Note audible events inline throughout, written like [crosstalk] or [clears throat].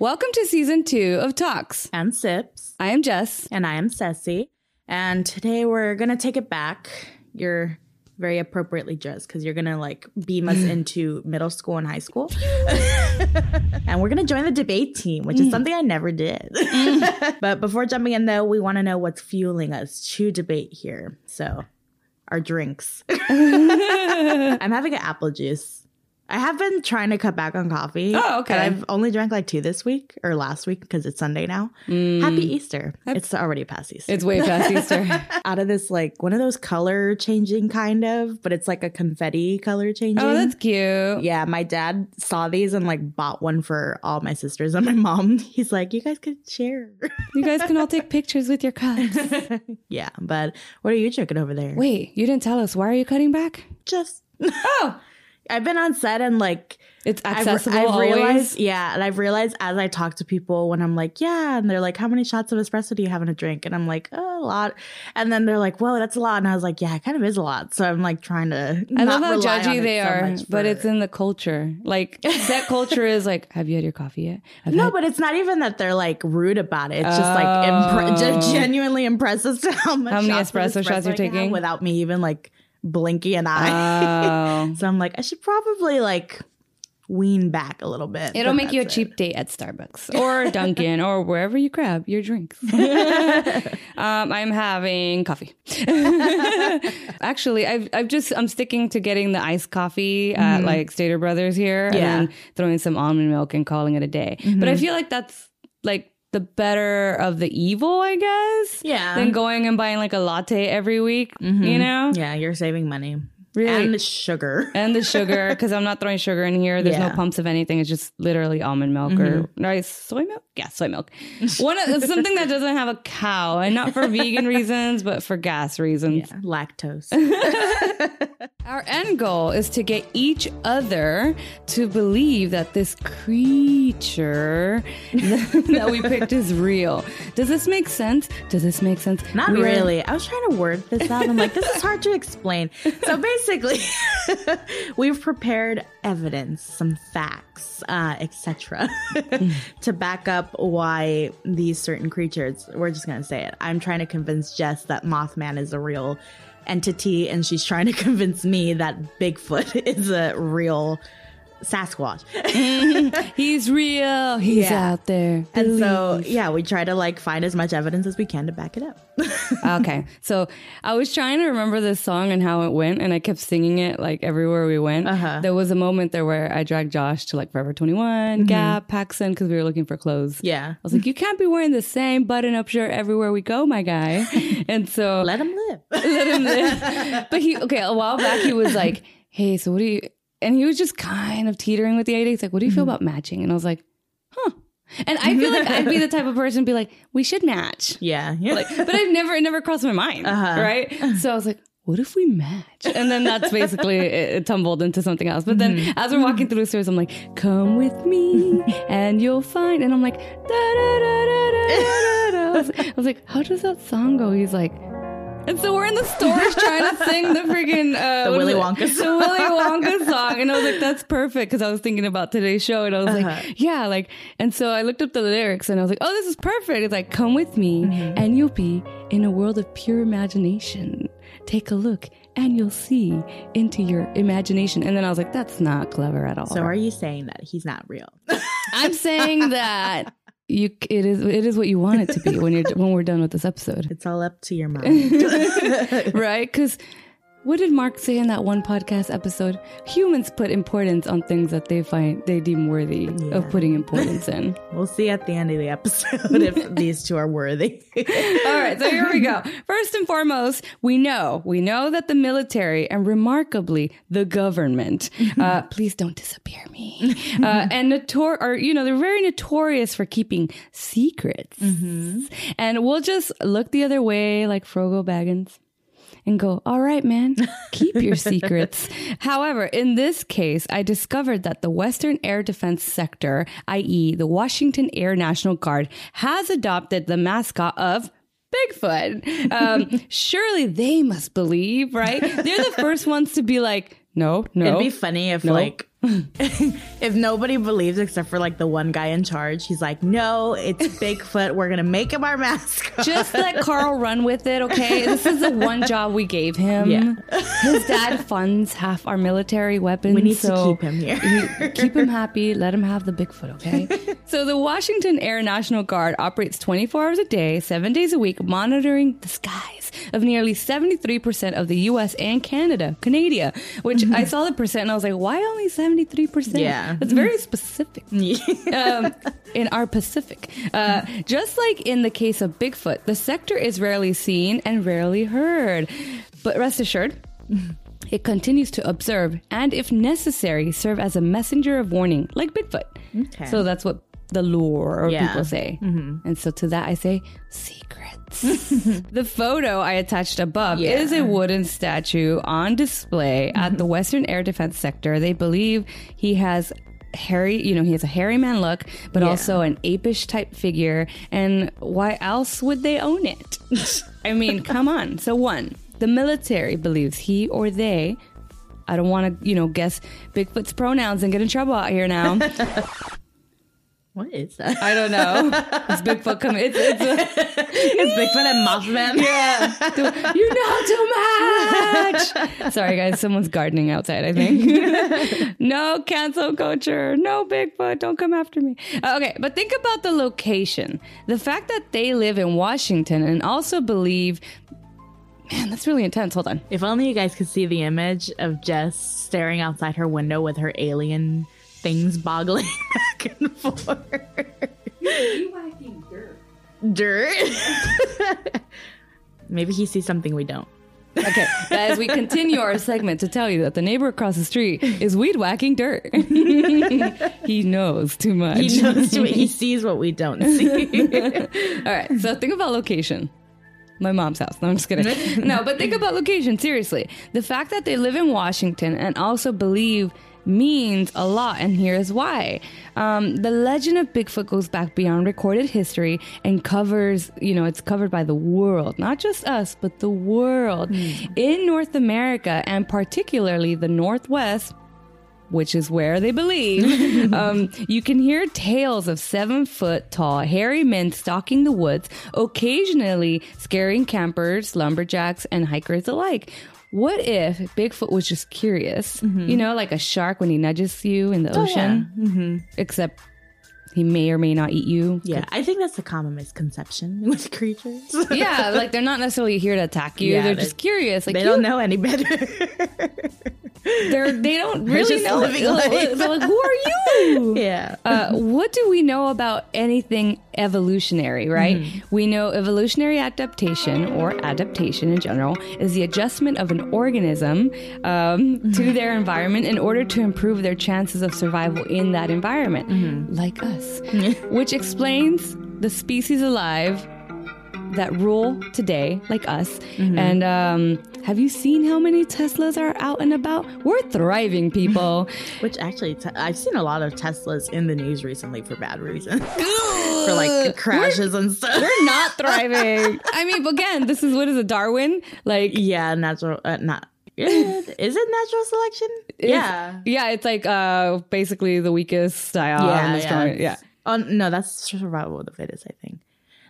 Welcome to season two of Talks. and Sips. I am Jess. And I am Ceci. And today we're going to take it back. You're very appropriately dressed because you're going to like beam us [laughs] into middle school and high school. [laughs] and we're going to join the debate team, which is mm. something I never did. Mm. [laughs] but before jumping in, though, we want to know what's fueling us to debate here. So, our drinks. I'm having an apple juice. I have been trying to cut back on coffee. Oh, okay. I've only drank like two this week or last week because it's Sunday now. Mm. Happy Easter. it's already past Easter. It's way past [laughs] Easter. out of this like one of those color changing kind of, but it's like a confetti color oh, changing. oh, that's cute. yeah, my dad saw these and like bought one for all my sisters and my mom. [laughs] He's like, you guys could share. You guys can all take pictures with your cups. [laughs] yeah, but what are you drinking over there? Wait, you didn't tell us. Why are you cutting back? Just Oh, I've been on set and like it's I've, accessible I've realized, yeah, and I've realized as I talk to people when I'm like, yeah, and they're like, how many shots of espresso do you have in a drink? And I'm like, oh, a lot. And then they're like, whoa, that's a lot. And I was like, yeah, it kind of is a lot. So I'm like trying to. I not love how judgy they so are, much but it's in the culture. Like [laughs] that culture is like, have you had your coffee yet? Have No, had- but it's not even that they're like rude about it. It's just like impre- Oh. genuinely impressed [laughs] to how much How many shots of espresso shots you're taking? without me even like blinking an eye. Oh. [laughs] so I'm like, I should probably like wean back a little bit. It'll make you a cheap date at Starbucks or [laughs] Dunkin' or wherever you grab your drinks. [laughs] um, I'm having coffee. Actually, I've I've just I'm sticking to getting the iced coffee at like Stater Brothers here, Mm-hmm. Yeah. Mm-hmm. and then throwing some almond milk and calling it a day. But I feel like that's like the better of the evil, I guess. Yeah. Than going and buying like a latte every week. You mm-hmm. know. Yeah, you're saving money. Really? And the sugar. [laughs] and the sugar because I'm not throwing sugar in here. There's no pumps of anything. It's just literally almond milk or mm-hmm. nice soy milk. Yeah, soy milk. One something that doesn't have a cow, and not for vegan reasons, but for gas reasons. Yeah, lactose. [laughs] [laughs] Our end goal is to get each other to believe that this creature that we picked is real. Does this make sense? Does this make sense? Not We are- really. I was trying to word this out. I'm like, this is hard to explain. So basically, [laughs] we've prepared evidence, some facts, uh, etc., [laughs] to back up why these certain creatures. We're just gonna say it. I'm trying to convince Jess that Mothman is a real entity, and she's trying to [laughs] convince me that Bigfoot is a real Sasquatch. [laughs] He's real. He's Yeah. out there. And so, yeah, we try to like find as much evidence as we can to back it up. [laughs] okay. So I was trying to remember this song and how it went, and I kept singing it like everywhere we went. Uh-huh. There was a moment there where I dragged Josh to like Forever 21, Gap, PacSun, because we were looking for clothes. Mm-hmm. yeah. I was like, you can't be wearing the same button up shirt everywhere we go, my guy. [laughs] And so Let him live. let him live. But he, okay, a while back, he was like, hey, so what do you, and he was just kind of teetering with the idea. He's like, what do you feel Mm-hmm. about matching? And I was like, huh. And I feel like I'd be the type of person to be like, we should match Yeah. yeah. like, but I've never, it never crossed my mind, Uh-huh. right? So I was like, what if we match? And then that's basically it, it tumbled into something else. But then Mm-hmm. as we're walking through the stairs, I'm like, come with me and you'll find. And I'm like, da da da da da da. da. I was, I was like, how does that song go? He's like. And so we're in the stores trying to sing the freaking uh, The Willy? Wonka the song. Willy Wonka [laughs] song, and I was like, "That's perfect," because I was thinking about today's show, and I was Uh-huh. like, "Yeah," like, and so I looked up the lyrics, and I was like, "Oh, this is perfect." It's like, "Come with me, Mm-hmm. and you'll be in a world of pure imagination. Take a look, and you'll see into your imagination." And then I was like, "That's not clever at all." So are you saying that he's not real? I'm saying that [laughs] you, it is, it is what you want it to be when you're when we're done with this episode. [laughs] it's all up to your mind. [laughs] right? Because what did Mark say in that one podcast episode? Humans put importance on things that they find they deem worthy Yeah. of putting importance in. [laughs] we'll see at the end of the episode if [laughs] these two are worthy. [laughs] All right, so here we go. First and foremost, we know we know that the military and remarkably the government. Uh, please don't disappear me. Uh, and notor or you know they're very notorious for keeping secrets. And we'll just look the other way like Frodo Baggins. And go, all right, man, [laughs] keep your secrets. However, in this case, I discovered that the Western Air Defense Sector, i.e., the Washington Air National Guard, has adopted the mascot of Bigfoot. Um, [laughs] surely they must believe, right? They're the first ones to be like, no, no. It'd be funny if No. like if nobody believes except for like the one guy in charge, he's like, "No, it's [laughs] Bigfoot. We're gonna make him our mascot." Just let Carl run with it, okay? This is the one [laughs] job we gave him. Yeah. His dad funds half our military weapons. we need so to keep him here. keep him happy. Let him have the Bigfoot, okay? [laughs] so the Washington Air National Guard operates 24 hours a day, seven days a week, monitoring the skies of nearly 73% of the U.S. and Canada, Canada, which mm-hmm. I saw the percent and I was like, why only 73%? Yeah. That's very specific [laughs] um, in our Pacific. Uh, just like in the case of Bigfoot, the sector is rarely seen and rarely heard. But rest assured, it continues to observe and, if necessary, serve as a messenger of warning, like Bigfoot. Okay. So that's what the lore or Yeah. people say. Mm-hmm. And so to that, I say secrets. [laughs] the photo I attached above Yeah. is a wooden statue on display at mm-hmm. the Western Air Defense Sector. They believe he has hairy, you know, he has a hairy man look, but Yeah. also an apish type figure. And why else would they own it? [laughs] I mean, come on. So one, the military believes he or they. I don't want to, you know, guess Bigfoot's pronouns and get in trouble out here now. [laughs] what is that? I don't know. It's Bigfoot coming. It's, it's a, It's Bigfoot and Mothman. Yeah. [laughs] you know too much. Sorry, guys. Someone's gardening outside, I think. [laughs] no cancel culture. No Bigfoot. Don't come after me. Uh, okay, but think about the location. The fact that they live in Washington and also believe. Man, that's really intense. Hold on. If only you guys could see the image of Jess staring outside her window with her alien things boggling [laughs] back and forth. You whacking dirt. Dirt? [laughs] Maybe he sees something we don't. Okay, as we continue our segment to tell you that the neighbor across the street is weed whacking dirt. [laughs] he knows too much. He knows too- much. he sees what we don't see. All right, so think about location. My mom's house. No, I'm just kidding. No, but think about location. Seriously, the fact that they live in Washington and also believe means a lot, and here's why. Um, the legend of Bigfoot goes back beyond recorded history and covers, you know, it's covered by the world, not just us, but the world. In North America, and particularly the Northwest, which is where they believe. [laughs] um, you can hear tales of seven foot tall, hairy men stalking the woods, occasionally scaring campers, lumberjacks, and hikers alike. What if Bigfoot was just curious? Mm-hmm. You know, like a shark when he nudges you in the oh, ocean, mm-hmm. except he may or may not eat you. yeah, I think that's a common misconception [laughs] with creatures. Yeah, [laughs] like they're not necessarily here to attack you. Yeah, they're they- just curious. Like they you- don't know any better. [laughs] They're they don't really just know. living They're like, who are you? yeah. uh, what do we know about anything evolutionary, right? We know evolutionary adaptation or adaptation in general is the adjustment of an organism um, to their environment in order to improve their chances of survival in that environment, like us, which explains the species alive that rule today, like us. And um, have you seen how many Teslas are out and about? We're thriving, people. [laughs] Which actually, te- I've seen a lot of Teslas in the news recently for bad reasons. [laughs] for like crashes and stuff. We're not [laughs] thriving. I mean, again, this is what is a Darwin? Like, Yeah, natural, uh, not. Is it natural selection? yeah. yeah, it's like uh basically the weakest style. Yeah, yeah. yeah. Oh no, that's survival of what the fittest. I think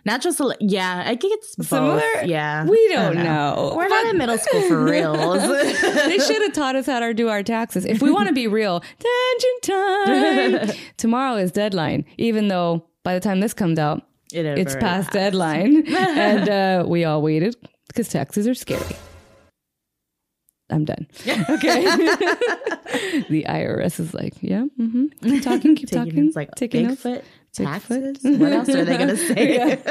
natural selection. Yeah, I think it's both. Similar? Yeah, We I don't know. We're not in middle school for [laughs] reals. they should have taught us how to do our taxes. If we want to be real, [laughs] tangent time. Tomorrow is deadline, even though by the time this comes out, It it's past has. deadline, [laughs] and uh, we all waited because taxes are scary. I'm done. [laughs] Okay. [laughs] the IRS is like, yeah, mm-hmm. keep [laughs] talking, keep Taking, talking. it's like taking. Bigfoot, taxes. What else are they gonna say?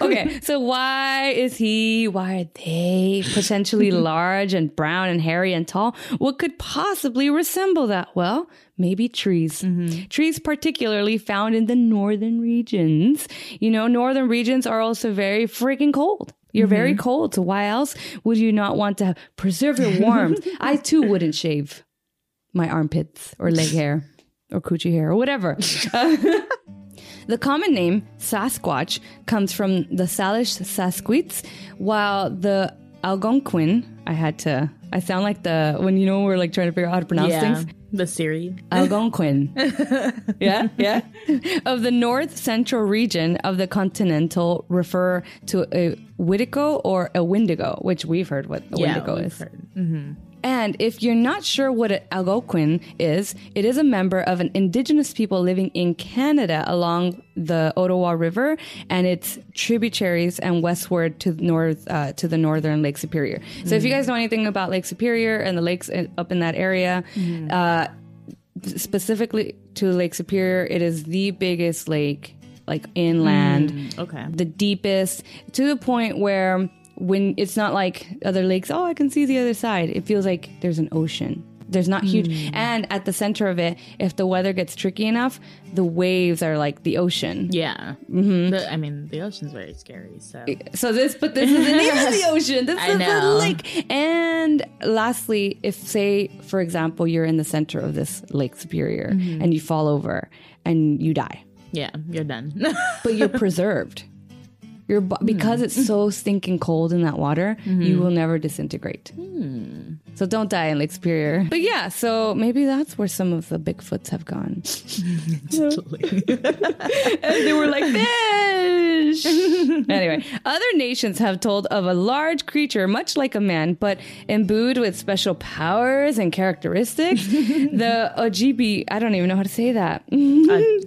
okay, so why is he, why are they potentially large and brown and hairy and tall? What could possibly resemble that? Well, maybe trees. Trees, particularly found in the northern regions. You know, northern regions are also very freaking cold. You're very mm-hmm. cold, so why else would you not want to preserve your [laughs] warmth? I too wouldn't shave my armpits or leg hair or coochie hair or whatever. [laughs] The common name Sasquatch comes from the Salish Sasquatch, while the Algonquin, I had to, I sound like the, when you know, we're like trying to figure out how to pronounce Yeah. things. The Siri. Algonquin. [laughs] yeah, yeah. Of the north central region of the continental refer to a Witico or a Wendigo, which we've heard what a Wendigo we've is. heard. Mm-hmm. And if you're not sure what an Algonquin is, it is a member of an indigenous people living in Canada along the Ottawa River and its tributaries and westward to the north uh, to the northern Lake Superior. So if you guys know anything about Lake Superior and the lakes up in that area, uh, specifically to Lake Superior, it is the biggest lake like inland Okay. the deepest to the point where when it's not like other lakes, oh, I can see the other side. It feels like there's an ocean. There's not huge. Hmm. And at the center of it, if the weather gets tricky enough, the waves are like the ocean. Yeah. Mm-hmm. The- I mean, the ocean's very scary. So eh, So this, but this isn't even [laughs] the ocean. This I is know. the lake. And lastly, if say, for example, you're in the center of this Lake Superior Mm-hmm. and you fall over and you die, yeah, you're done. [laughs] but you're preserved. Your bo- because hmm. it's so stinking cold in that water, you hmm. will never disintegrate. Hmm. So don't die in Lake Superior. But yeah, so maybe that's where some of the Bigfoots have gone. [laughs] [laughs] and they were like fish. [laughs] anyway, other nations have told of a large creature, much like a man, but imbued with special powers and characteristics. the Ojibwe, I don't even know how to say that. A-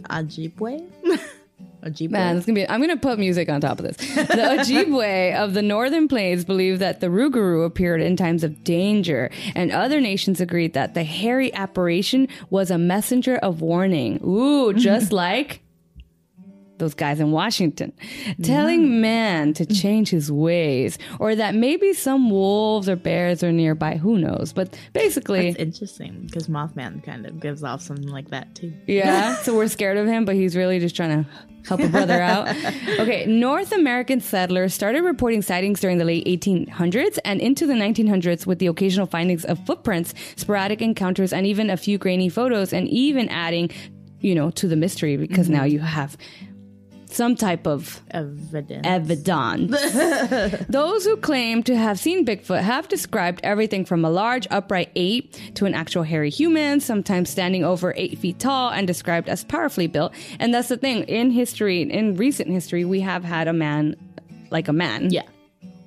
Ojibwe? Man, it's gonna be. I'm gonna put music on top of this. The Ojibwe [laughs] of the Northern Plains believe that the Rougarou appeared in times of danger, and other nations agreed that the hairy apparition was a messenger of warning. Ooh, [laughs] just like those guys in Washington, telling mm. man to change his ways, or that maybe some wolves or bears are nearby. Who knows? But basically, It's interesting because Mothman kind of gives off something like that too. yeah. [laughs] So we're scared of him, but he's really just trying to help a brother out. [laughs] Okay. North American settlers started reporting sightings during the late 1800s and into the 1900s with the occasional findings of footprints, sporadic encounters, and even a few grainy photos, and even adding, you know, to the mystery because mm-hmm. now you have some type of Evidence. evidence. [laughs] Those who claim to have seen Bigfoot have described everything from a large upright ape to an actual hairy human, sometimes standing over eight feet tall and described as powerfully built. And that's the thing. In history, in recent history, we have had a man like a man, yeah.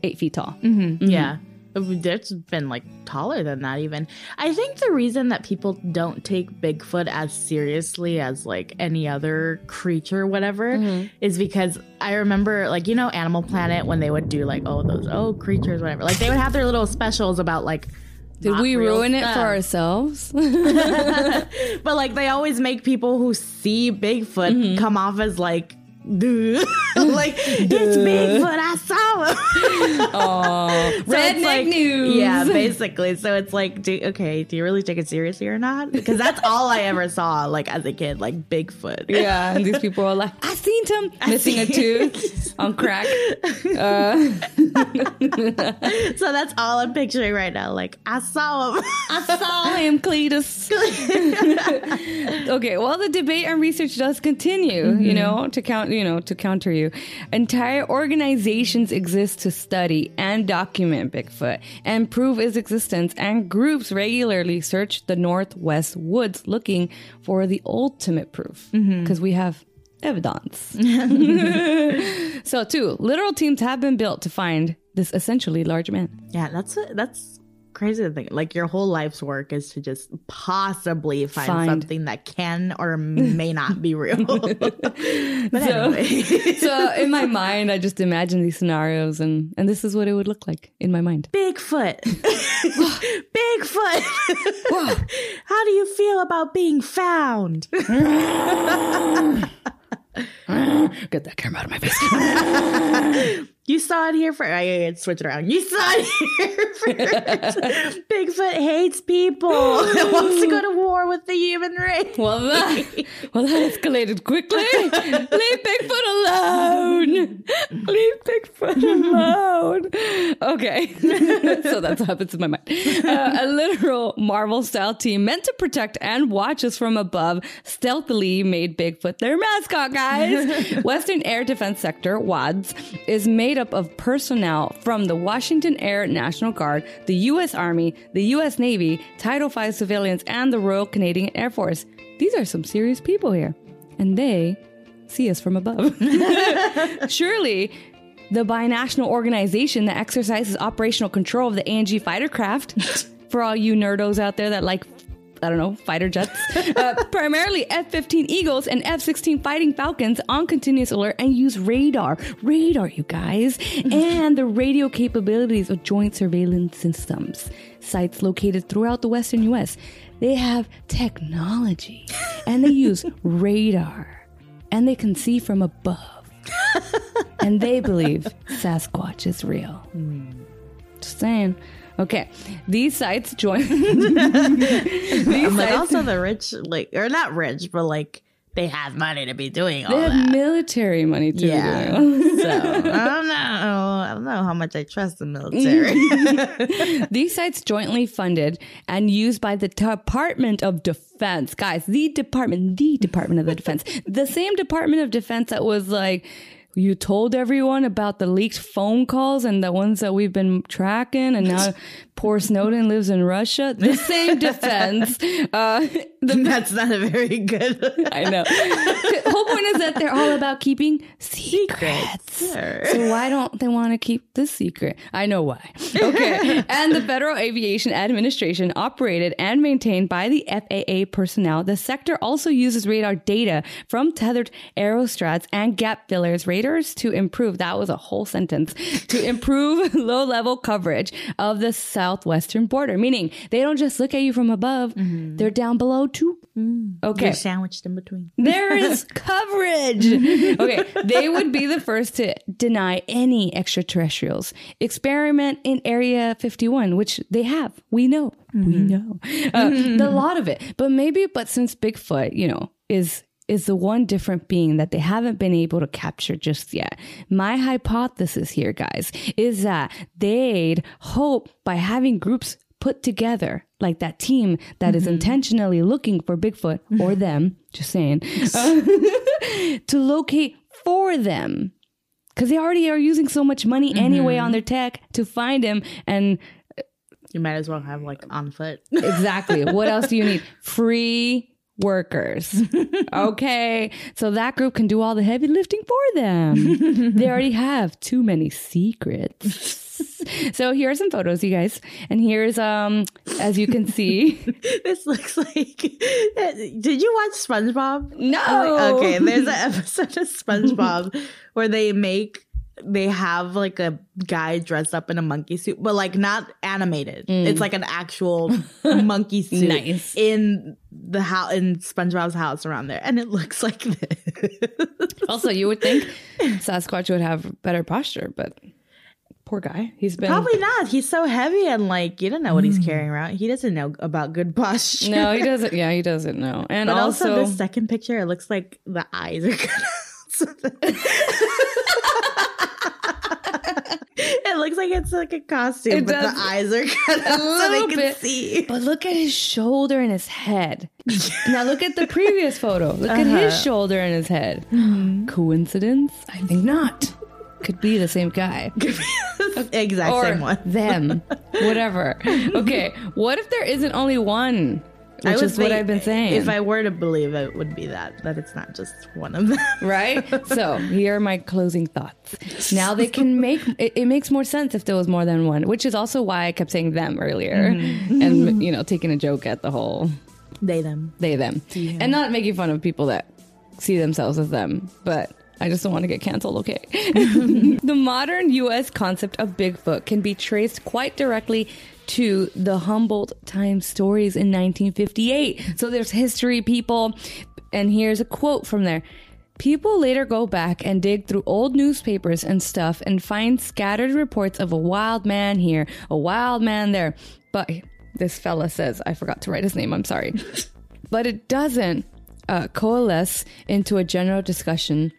eight feet tall. Mm-hmm. Mm-hmm. Yeah. There's been like taller than that, even. I think the reason that people don't take Bigfoot as seriously as like any other creature, whatever, mm-hmm. is because I remember, like, you know, Animal Planet when they would do like, oh, those, oh, creatures, whatever. Like, they would have their little specials about like, Did we ruin it for ourselves? [laughs] [laughs] But like, they always make people who see Bigfoot mm-hmm. come off as like, Duh. [laughs] like it's Bigfoot. I saw him. [laughs] oh, So redneck like- news. Yeah, basically. So it's like, do, okay, do you really take it seriously or not? Because that's all I ever saw, like as a kid, like Bigfoot. Yeah, and these people are like, I seen him I missing a tooth [laughs] on crack. Uh, So that's all I'm picturing right now. Like I saw him. I saw him, Cletus. okay, well, the debate and research does continue, you know, to count, you know, to counter you. Entire organizations exist to study and document Bigfoot and prove its existence, and groups regularly search the Northwest woods looking for the ultimate proof mm-hmm. because we have evidence. [laughs] so, two literal teams have been built to find this essentially large man. yeah, that's that's crazy to think. Like your whole life's work is to just possibly find, Find. something that can or may not be real. [laughs] [laughs] but anyway. so [laughs] in my mind, I just imagine these scenarios, and and this is what it would look like in my mind. Bigfoot. Bigfoot. How do you feel about being found? Get that camera out of my face. You saw it here for I switch it around. You saw it [laughs] here first. [laughs] Bigfoot hates people [laughs] and wants to go to war with the human race. well, that well that escalated quickly. Leave Bigfoot alone. Leave Bigfoot alone. Okay, so that's what happens in my mind. Uh, a literal Marvel style team meant to protect and watch us from above stealthily made Bigfoot their mascot. Guys, Western Air Defense Sector (WADS) is made made up of personnel from the Washington Air National Guard, the U.S. Army, the U.S. Navy, Title V civilians, and the Royal Canadian Air Force. These are some serious people here. And they see us from above. [laughs] Surely, the binational organization that exercises operational control of the ANG fighter craft, [laughs] for all you nerdos out there that like I don't know, fighter jets, [laughs] uh, primarily F 15 Eagles and F 16 Fighting Falcons on continuous alert and use radar. Radar, you guys. [laughs] and the radio capabilities of joint surveillance systems. Sites located throughout the western US. They have technology [laughs] and they use radar and they can see from above. and they believe Sasquatch is real. Just saying. Okay, these sites join. [laughs] these I'm sites, also the rich, like or not rich, but like they have money to be doing all they have that. military money too. Yeah. so I don't know. I don't know how much I trust the military. [laughs] These sites jointly funded and used by the Department of Defense. Guys, the department, the Department of the Defense. The same Department of Defense that was like, you told everyone about the leaked phone calls and the ones that we've been tracking, and now [laughs] poor Snowden lives in Russia. The [laughs] same defense. Uh, [laughs] the, That's not a very good. I know. The whole point is that they're all about keeping secrets. Sure. So why don't they want to keep this secret? I know why. Okay. and the Federal Aviation Administration operated and maintained by the FAA personnel. The sector also uses radar data from tethered aerostats and gap fillers to improve that was a whole sentence to improve [laughs] low level coverage of the southwestern border meaning they don't just look at you from above mm-hmm. they're down below too mm-hmm. okay You're sandwiched in between. [laughs] there is [laughs] coverage. Okay, they would be the first to deny any extraterrestrials. Experiment in Area 51, which they have. We know. We mm-hmm. know. Uh, the lot of it. But maybe, but since Bigfoot, you know, is is the one different being that they haven't been able to capture just yet. My hypothesis here, guys, is that they'd hope by having groups put together like that team that is intentionally looking for Bigfoot [laughs] or them, just saying, uh, [laughs] [laughs] to locate for them. Because they already are using so much money anyway on their tech to find him. And You might as well have like on foot. exactly, what else do you need? Free workers. [laughs] Okay. So that group can do all the heavy lifting for them. [laughs] they already have too many secrets. [laughs] So here are some photos, you guys. And here's um as you can see. this looks like. Did you watch SpongeBob? No. Okay, there's an episode of SpongeBob where they make they have like a guy dressed up in a monkey suit, but like not animated. Mm. It's like an actual [laughs] monkey suit Nice. in the house in SpongeBob's house around there, and it [laughs] looks like this. Also, you would think [laughs] Sasquatch would have better posture, but poor guy. He's been Probably not. He's so heavy and like you don't know what he's mm. carrying around. He doesn't know about good posture. No, he doesn't. Yeah, he doesn't know. And But also, also, the second picture, it looks like the eyes are cut out. It looks like it's like a costume, It but does. the eyes are cut out so they can bit. see. but look at his shoulder and his head. [laughs] now look at the previous photo. Look at his Uh-huh. shoulder and his head. [gasps] Coincidence? I think not. Could be the same guy. [laughs] exact or same one. them. [laughs] Whatever. Okay. What if there isn't only one? Which is what I've been saying. If I were to believe it, would be that that it's not just one of them. [laughs] right? So here are my closing thoughts. Now they can [laughs] make it, it makes more sense if there was more than one, which is also why I kept saying them earlier, Mm-hmm. and [laughs] you know taking a joke at the whole they them. they them, and not making fun of people that see themselves as them, but. I just don't want to get canceled, okay? the modern US concept of Bigfoot can be traced quite directly to the Humboldt Times stories in 1958. So there's history, people. And here's a quote from there. People later go back and dig through old newspapers and stuff and find scattered reports of a wild man here, a wild man there. But this fella says, I forgot to write his name, I'm sorry. [laughs] but it doesn't uh, coalesce into a general discussion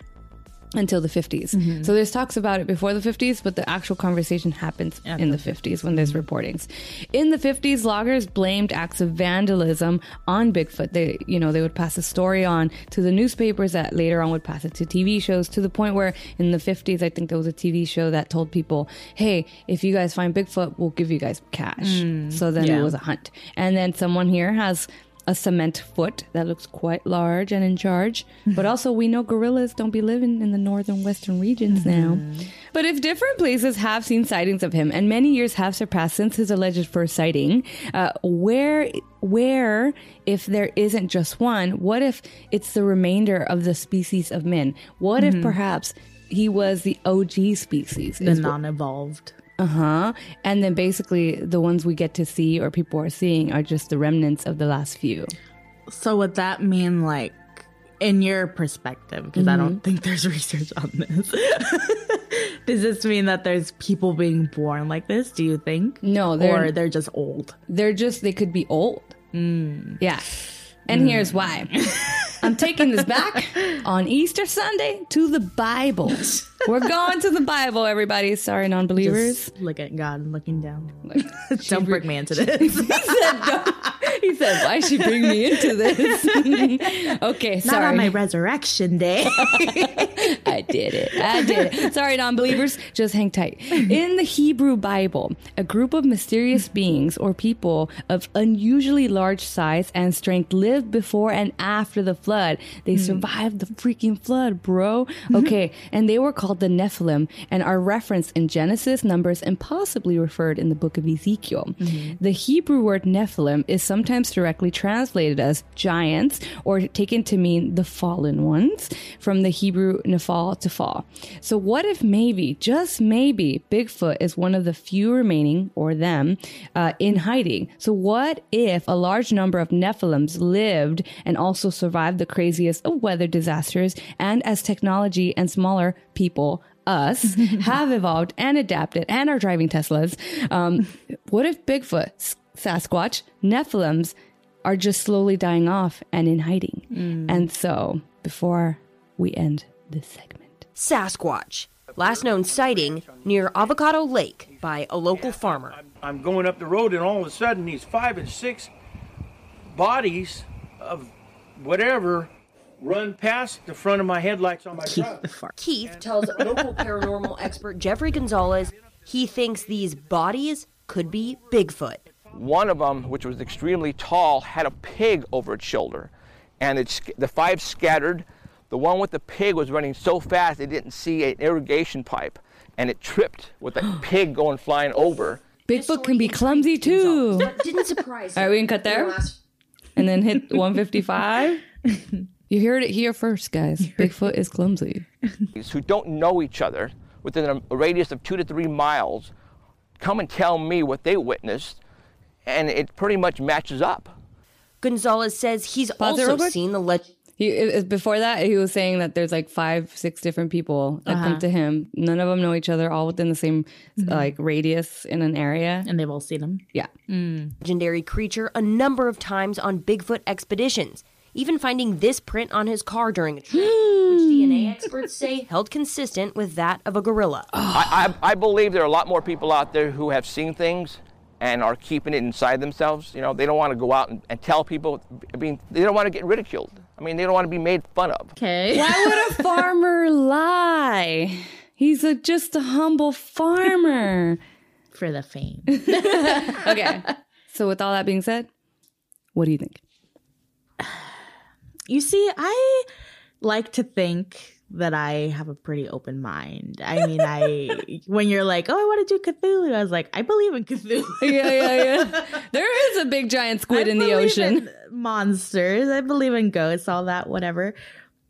until the 50s. So there's talks about it before the 50s, but the actual conversation happens in the 50s when there's reportings. In the 50s, loggers blamed acts of vandalism on Bigfoot. They, you know, they would pass a story on to the newspapers that later on would pass it to TV shows to the point where in the 50s, I think there was a TV show that told people, "Hey, if you guys find Bigfoot, we'll give you guys cash." so then yeah. it was a hunt. And then someone here has a cement foot that looks quite large and in charge. But mm-hmm. also, we know gorillas don't be living in the northern western regions mm-hmm. now. But if different places have seen sightings of him, and many years have surpassed since his alleged first sighting, uh, where, where, if there isn't just one, what if it's the remainder of the species of men? What if mm-hmm. perhaps he was the OG species? The non-evolved. Uh huh. And then basically the ones we get to see or people are seeing are just the remnants of the last few. So would that mean like in your perspective because I don't mm-hmm. think there's [laughs] research on this. [laughs] Does this mean that there's people being born like this, do you think? No, they're or they're just old. they're just they could be old. Mm. Yeah. And mm. here's why. [laughs] I'm taking this back on Easter Sunday to the Bible. We're going to the Bible, everybody. Sorry, non believers. Look at God looking down. [laughs] don't bring me into this. [laughs] he said, why she bring me into this? [laughs] okay, Not sorry. on my resurrection day. [laughs] I did it. I did it. Sorry, non believers. Just hang tight. In the Hebrew Bible, a group of mysterious beings or people of unusually large size and strength lived before and after the flood. They hmm. survived the freaking flood, bro. Mm-hmm. Okay. And they were called the Nephilim and are referenced in Genesis, Numbers, and possibly referred in the book of Ezekiel. Mm-hmm. The Hebrew word Nephilim is sometimes directly translated as giants or taken to mean the fallen ones from the Hebrew Nephal to fall. So what if maybe, just maybe, Bigfoot is one of the few remaining, or them, uh, in hiding? So what if a large number of Nephilims lived and also survived the craziest of weather disasters and as technology and smaller people us [laughs] have evolved and adapted and are driving Teslas. Um, what if Bigfoot, Sasquatch, Nephilims are just slowly dying off and in hiding? Mm. And so, before we end this segment, Sasquatch. Last known sighting near Avocado Lake by a local farmer. I'm going up the road, and all of a sudden, these five and six bodies of whatever run past the front of my headlights on my truck. Keith tells local paranormal expert Jeffrey Gonzalez he thinks these bodies could be Bigfoot. One of them, which was extremely tall, had a pig over its shoulder, and it's, the five scattered. The one with the pig was running so fast it didn't see an irrigation pipe, and it tripped with the [gasps] pig going flying over. Bigfoot can be clumsy too. That didn't surprise All right, we can cut there and then hit 155. [laughs] You heard it here first, guys. Bigfoot is clumsy. Who don't know each other within a, a radius of two to three miles come and tell me what they witnessed, and it pretty much matches up. Gonzalez says he's Pause also quick. seen the legend. He it- it- before that he was saying that there's like five, six different people that uh-huh. come to him. None of them know each other, all within the same mm-hmm. like radius in an area. and they've all seen him. Yeah, mm. legendary creature a number of times on Bigfoot expeditions, even finding this print on his car during a trip, which [gasps] DNA experts say held consistent with that of a gorilla. I, I, I believe there are a lot more people out there who have seen things and are keeping it inside themselves. You know, they don't want to go out and, and tell people. I mean, they don't want to get ridiculed. I mean, they don't want to be made fun of. Okay. why would a farmer lie? He's a, just a humble farmer. [laughs] For the fame. [laughs] okay, so with all that being said, what do you think? [sighs] You see, I like to think that I have a pretty open mind. I mean, I [laughs] when you're like, "Oh, I want to do Cthulhu," I was like, "I believe in Cthulhu." [laughs] Yeah, yeah, yeah. [laughs] There is a big giant squid I in the ocean. in monsters. I believe in ghosts, all that, whatever.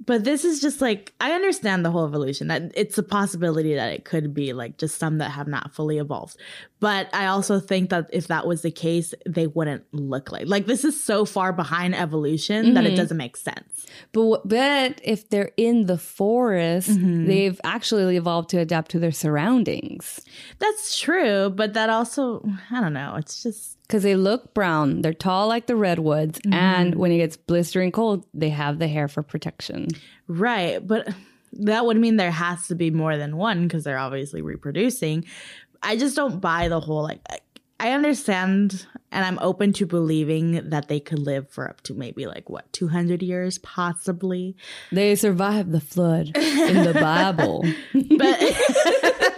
But this is just like I understand the whole evolution. That it's a possibility that it could be like just some that have not fully evolved. But I also think that if that was the case, they wouldn't look like like this is so far behind evolution that Mm-hmm. it doesn't make sense. But but if they're in the forest, they've actually evolved to adapt to their surroundings That's true, but that also I don't know. It's just because they look brown. They're tall like the redwoods, and mm-hmm. when it gets blistering cold, they have the hair for protection. right, but that would mean there has to be more than one because they're obviously reproducing. I just don't buy the whole like. I- I understand and I'm open to believing that they could live for up to maybe like what 200 years possibly. They survived the flood in the [laughs] Bible. But [laughs]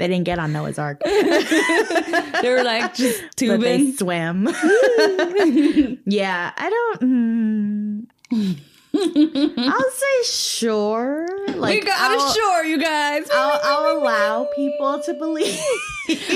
they didn't get on Noah's Ark. [laughs] they were like [laughs] just tubing. But they swam. [laughs] yeah, I don't. Mm, I'll say sure. Like we got I'll, a shore, you guys. I'll, I'll allow people to believe. [laughs]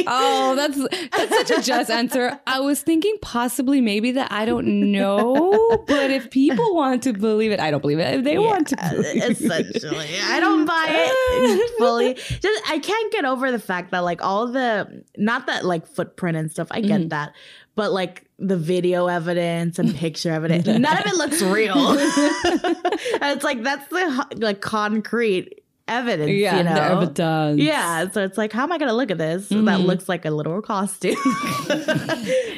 Oh, that's that's such a just answer. I was thinking possibly maybe that I don't know, but if people want to believe it, I don't believe it. If they want to believe it. essentially. I don't buy it [laughs] fully. Just I can't get over the fact that like all the not that like footprint and stuff. I get Mm-hmm. that, but like the video evidence and picture evidence, none of it looks real. [laughs] and it's like that's the like concrete evidence. Yeah, you know? evidence. Yeah, so it's like, how am I going to look at this? That mm-hmm. looks like a literal costume. [laughs] [laughs]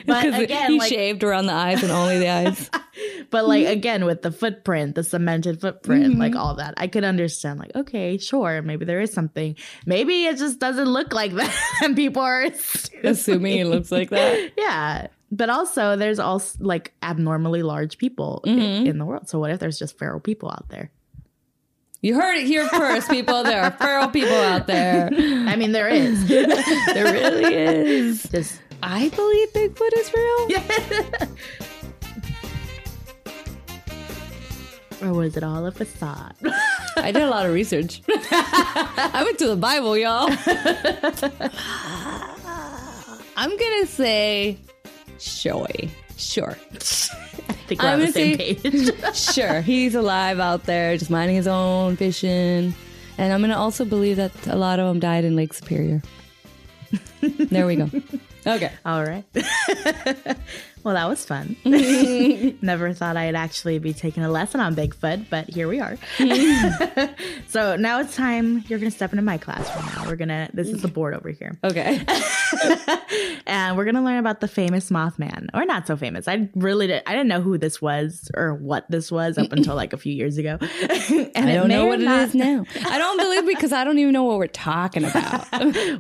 but again, he like, shaved around the eyes and only the eyes. but like mm-hmm. again with the footprint, the cemented footprint, like mm-hmm. all that, I could understand. Like, okay, sure, maybe there is something. Maybe it just doesn't look like that, and people are Assuming it looks like that. Yeah, but also there's also like abnormally large people i- mm-hmm. in the world. So what if there's just feral people out there? You heard it here first, people. There are feral people out there. [laughs] I mean, there is. [laughs] There really is. just I believe Bigfoot is real. Yeah. [laughs] or was it all a facade? I did a lot of research. I went to the Bible, y'all. I'm gonna say sure. Sure. [laughs] I think we're I'm on the same say- page. [laughs] [laughs] Sure. He's alive out there, just minding his own, fishing. And I'm gonna also believe that a lot of them died in Lake Superior. there we go. Okay. All right. Well, that was fun. [laughs] [laughs] Never thought I'd actually be taking a lesson on Bigfoot, but here we are. [laughs] so now it's time. You're going to step into my classroom now. We're going to, this is the board over here. Okay. And we're going to learn about the famous Mothman, or not so famous. I really did, I didn't know who this was or what this was up until like a few years ago. and I don't know what not- it is now. I don't believe because I don't even know what we're talking about.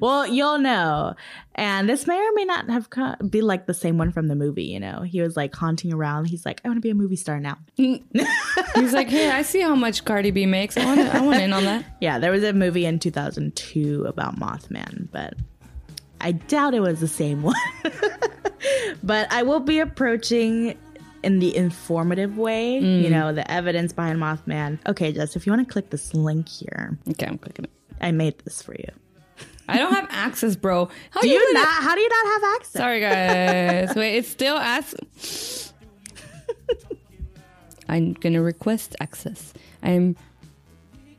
well, you'll know. And this may or may not have co- be like the same one from the movie. You know, he was like haunting around. He's like, I want to be a movie star now. [laughs] He's like, hey, I see how much Cardi B makes. I want I want in on that. [laughs] Yeah, there was a movie in 2002 about Mothman, but I doubt it was the same one. [laughs] but I will be approaching in the informative way, you mm. know, the evidence behind Mothman. Okay, Jess, if you want to click this link here, Okay, I'm clicking it. I made this for you. I don't have access, bro. How Do you let it- not? How do you not have access? Sorry, guys. Wait, it's still asks. I'm gonna request access. I'm.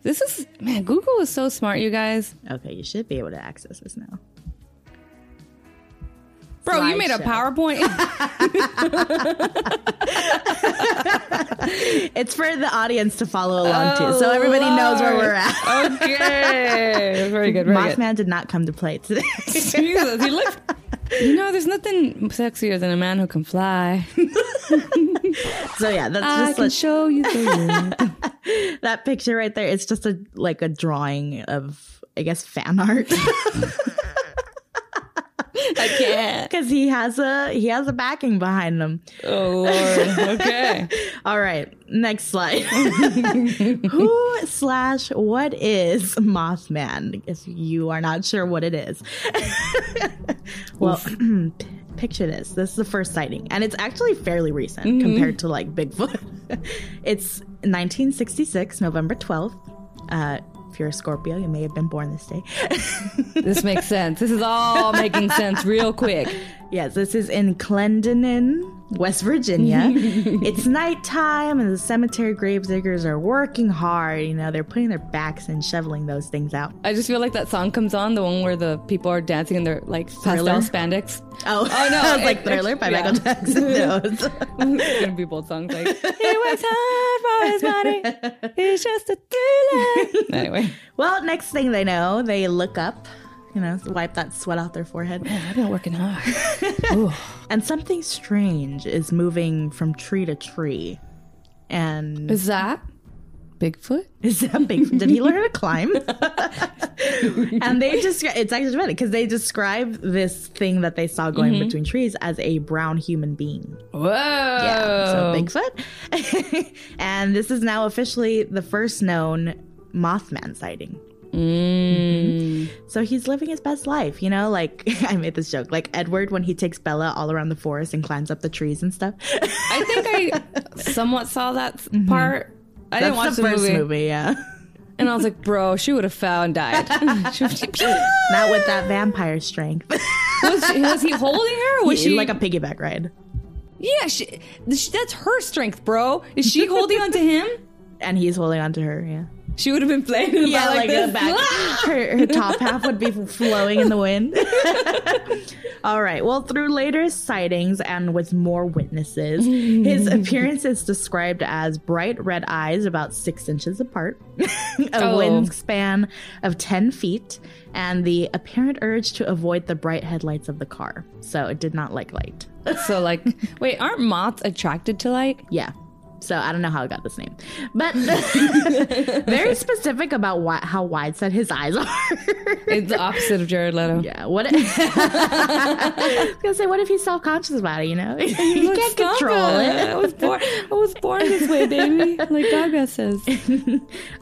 This is man. Google is so smart, you guys. Okay, you should be able to access this now. Bro, you made a PowerPoint. [laughs] It's for the audience to follow along too, so oh, everybody knows where we're at. [laughs] okay, very good. Very good. Mothman did not come to play today. Jesus, he looks. You know, there's nothing sexier than a man who can fly. [laughs] so yeah, that's I just can a, show you the that picture right there. It's just a like a drawing of I guess fan art [laughs] I can't. [laughs] because he has a he has a backing behind him. Oh Lord. [laughs] Okay. All right, next slide. Who slash what is Mothman? If you are not sure what it is, well, [clears throat] picture this. This is the first sighting, and it's actually fairly recent compared to like Bigfoot. it's 1966, November 12th. Uh, if you're a Scorpio, you may have been born this day. [laughs] This makes sense. This is all making sense real quick. Yes, this is in Clendenin, West Virginia. [laughs] it's nighttime and the cemetery grave diggers are working hard. You know, they're putting their backs and shoveling those things out. I just feel like that song comes on, the one where the people are dancing in their like Thriller? pastel spandex. Oh, Oh, no, [laughs] I was like Thriller by yeah. Michael Jackson. No, it's- it's gonna be both songs like [laughs] He works hard for his money. He's just a thriller. Anyway, well, next thing they know, they look up, you know, wipe that sweat off their forehead. Man, I've been working hard. And something strange is moving from tree to tree. And Is that? Bigfoot? Is that Bigfoot? Did he learn how to climb? [laughs] and they just, it's actually funny because they describe this thing that they saw going mm-hmm. between trees as a brown human being. Whoa. Yeah, so Bigfoot. [laughs] and this is now officially the first known Mothman sighting. Mm. So he's living his best life, you know? Like, [laughs] I made this joke. Like Edward when he takes Bella all around the forest and climbs up the trees and stuff. I think I [laughs] somewhat saw that part. I didn't watch the, the first movie. movie, yeah. And I was like, bro, she would have found and died. [laughs] Not with that vampire strength. was, she- was he holding her? Or was she like a piggyback ride. Yeah, she, she, that's her strength, bro. Is she holding on to him? And he's holding on to her, yeah. She would have been playing in the Yeah, back like, like, the this. back. [laughs] her, her top half would be flowing in the wind. [laughs] All right. Well, through later sightings and with more witnesses, his [laughs] appearance is described as bright red eyes about six inches apart, a Oh. wingspan of 10 feet, and the apparent urge to avoid the bright headlights of the car. So it did not like light. So, like, wait, aren't moths attracted to light? Yeah. So I don't know how it got this name, but [laughs] very specific about why, how wide set his eyes are. It's the opposite of Jared Leto. Yeah. What? [laughs] I was gonna say, what if he's self conscious about it? You know, [laughs] he Like, can't control it. it. I was born. I was born this way, baby. Like Gaga says.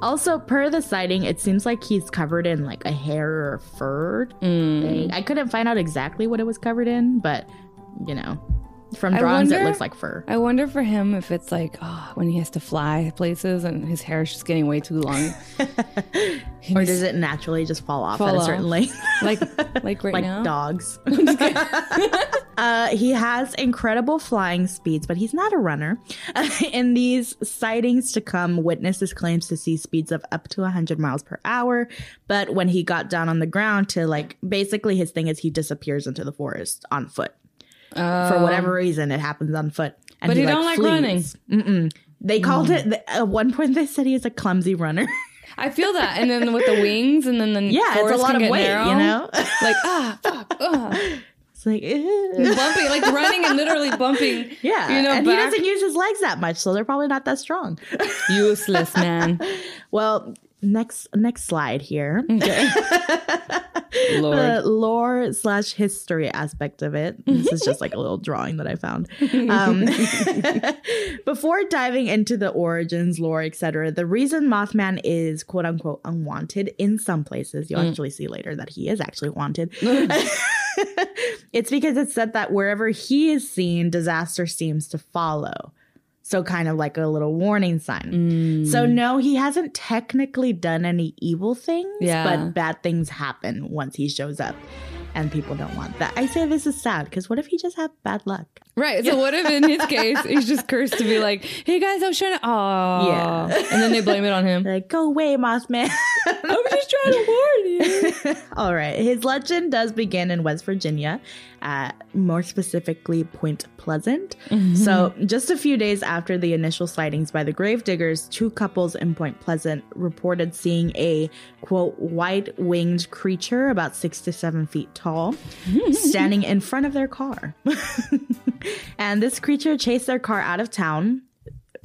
Also, per the sighting, it seems like he's covered in like a hair or fur Mm. thing. I couldn't find out exactly what it was covered in, but you know, from drawings, it looks like fur. I wonder for him if it's like oh, when he has to fly places and his hair is just getting way too long. [laughs] Or does it naturally just fall off Fall at a off. certain length? [laughs] like like right like now. dogs. [laughs] uh, he has incredible flying speeds, but he's not a runner. In these sightings to come, witnesses claims to see speeds of up to 100 miles per hour. But when he got down on the ground to like, basically his thing is he disappears into the forest on foot. For whatever reason, it happens on foot. And Oh. But he don't like running. Mm-mm. They called it, at one point they said he is a clumsy runner. [laughs] I feel that, and then with the wings, and then the yeah, it's a lot of get weight, narrow. you know? Like ah, fuck, [laughs] ah. it's like, [laughs] bumping, like running and literally bumping. Yeah, you know, and back. he doesn't use his legs that much, so they're probably not that strong. useless man. well, next next slide here, Okay. [laughs] Lord. the lore slash history aspect of it. This is just like a little drawing that I found. Um, [laughs] before diving into the origins, lore, etc., the reason Mothman is quote unquote unwanted in some places, you'll actually see later that he is actually wanted. [laughs] it's because it's said that wherever he is seen, disaster seems to follow. So, kind of like a little warning sign. Mm. So, no, he hasn't technically done any evil things, Yeah. but bad things happen once he shows up. And people don't want that. I say this is sad because what if he just had bad luck? Right. So what if in his [laughs] case he's just cursed to be like, "Hey guys, I was trying to," oh, Yeah. and then they blame it on him. Like, go away, Mothman. [laughs] I'm just trying to warn you. [laughs] All right. His legend does begin in West Virginia, uh, more specifically, Point Pleasant. So, just a few days after the initial sightings by the gravediggers, two couples in Point Pleasant reported seeing a quote, white winged creature about six to seven feet tall standing in front of their car. [laughs] and this creature chased their car out of town.